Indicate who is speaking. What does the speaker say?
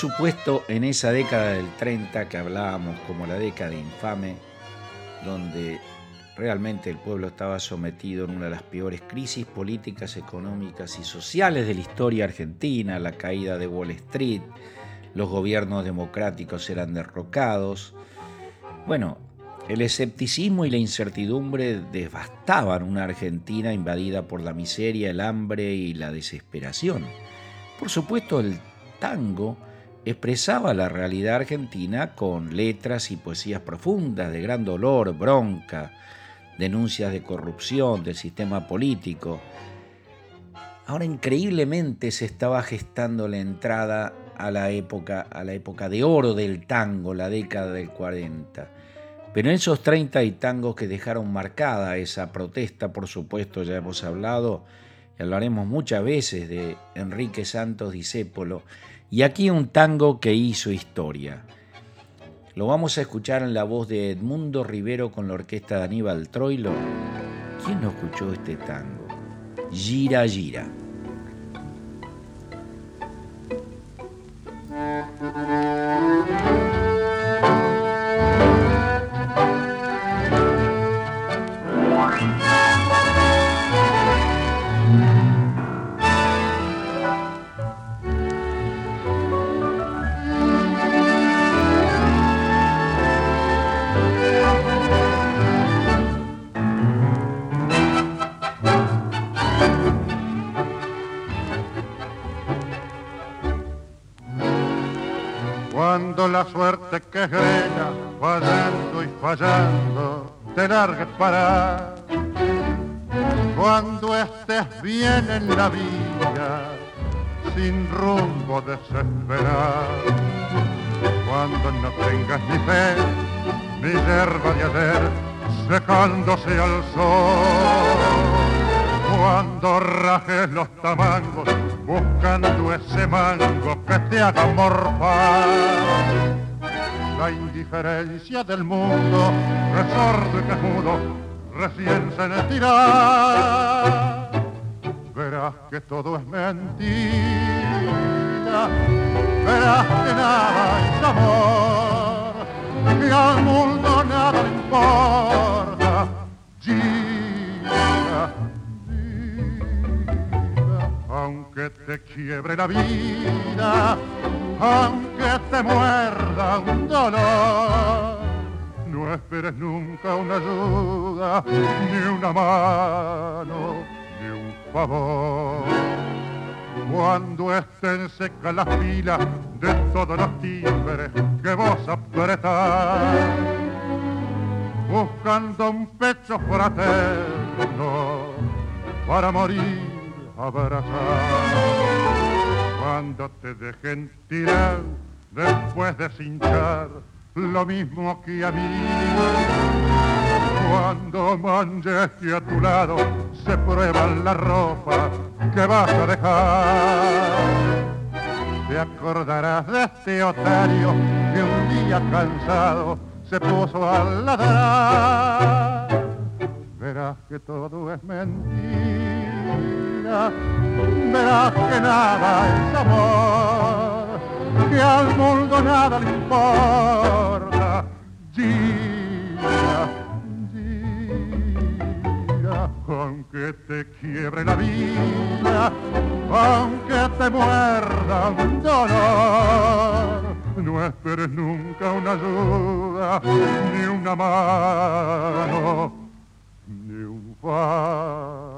Speaker 1: supuesto, en esa década del 30 que hablábamos como la década infame, donde realmente el pueblo estaba sometido en una de las peores crisis políticas, económicas y sociales de la historia argentina, la caída de Wall Street, los gobiernos democráticos eran derrocados. Bueno, el escepticismo y la incertidumbre devastaban una Argentina invadida por la miseria, el hambre y la desesperación. Por supuesto, el tango expresaba la realidad argentina con letras y poesías profundas de gran dolor, bronca, denuncias de corrupción del sistema político. Ahora increíblemente se estaba gestando la entrada a la época, a la época de oro del tango, la década del 40. Pero en esos 30 y tangos que dejaron marcada esa protesta, por supuesto, ya hemos hablado, y hablaremos muchas veces de Enrique Santos Discépolo, y aquí un tango que hizo historia. Lo vamos a escuchar en la voz de Edmundo Rivero con la orquesta de Aníbal Troilo. ¿Quién no escuchó este tango? Gira, gira.
Speaker 2: Cuando la suerte que fallando y fallando, te largues para. Cuando estés bien en la vida, sin rumbo desesperar. Cuando no tengas ni fe, ni hierba de ayer, secándose al sol. Rajes los tamangos, buscando ese mango que te haga morfar. La indiferencia del mundo, y que mudo, recién se sentirá. Verás que todo es mentira, verás que nada es amor, que al mundo nada le importa. Quiebre la vida, aunque te muerda un dolor, no esperes nunca una ayuda, ni una mano, ni un favor. Cuando estén secas las filas de todos los timbres que vos apretás, buscando un pecho fraterno para morir abrazar. Cuando te dejen tirar después de cinchar lo mismo que a mí. Cuando manches que a tu lado se prueban la ropa que vas a dejar. Te acordarás de este otario que un día cansado se puso a ladrar. Que todo es mentira, verás que nada es amor, que al mundo nada le importa. Gira, gira, aunque te quiebre la vida, aunque te muerda un dolor, no esperes nunca una ayuda ni una mano, ni un favor.